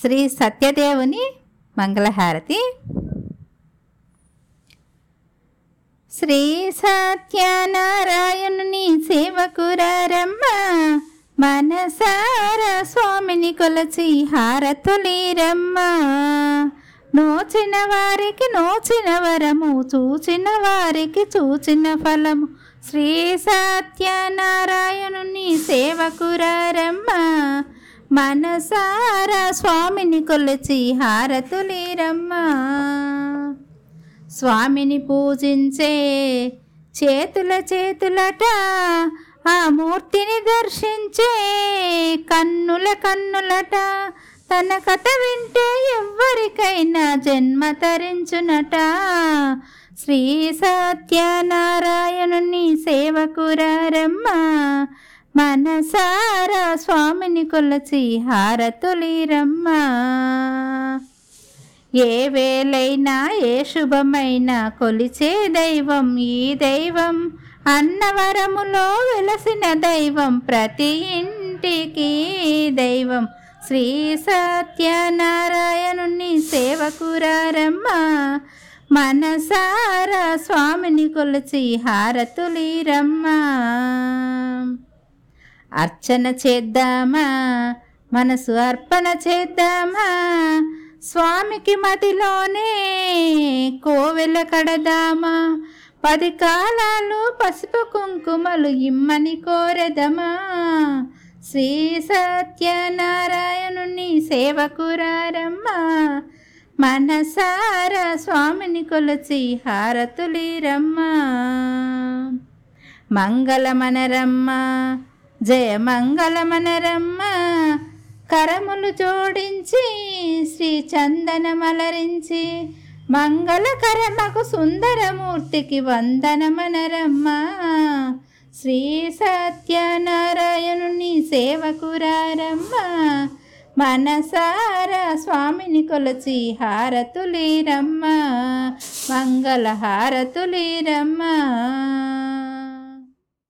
శ్రీ సత్యదేవుని మంగళహారతి. శ్రీ సత్యనారాయణుని సేవకురారమ్మ మనసార స్వామిని కొలచి హారతులీరమ్మ. నోచిన వారికి నోచిన వరము చూచిన వారికి చూచిన ఫలము. శ్రీ సత్యనారాయణుని సేవకురారమ్మ మనసారా స్వామిని కొలచి హారతులీరమ్మ స్వామిని పూజించే చేతుల చేతులట ఆ మూర్తిని దర్శించే కన్నుల కన్నులట తన కథ వింటే ఎవ్వరికైనా జన్మ తరించునట. శ్రీ సత్యనారాయణుని సేవకురారమ్మ మనసారా స్వామిని కొలచి హారతులీరమ్మ. ఏ వేలైనా ఏ శుభమైనా కొలిచే దైవం ఈ దైవం. అన్నవరములో వెలసిన దైవం ప్రతి ఇంటికి దైవం. శ్రీ సత్యనారాయణుని సేవకురారమ్మ మనసారా స్వామిని కొలిచి హారతులీరమ్మ. అర్చన చేద్దామా? మనసు అర్పణ చేద్దామా? స్వామికి మదిలోనే కోవెల కడదామా? పది కాలాలు పసుపు కుంకుమలు ఇమ్మని కోరెదమా? శ్రీ సత్యనారాయణుని సేవకురారమ్మా మనసారా స్వామిని కొలచి హారతులీరమ్మా. మంగళమనరమ్మ. జయ మంగళమనరమ్మ. కరములు జోడించి శ్రీ చందన మలరించి. మంగళకరమకు సుందరమూర్తికి వందనమనరమ్మ. శ్రీ సత్యనారాయణుని సేవకురారమ్మ మనసార స్వామిని కొలచి హారతులీరమ్మ. మంగళ హారతులీరమ్మ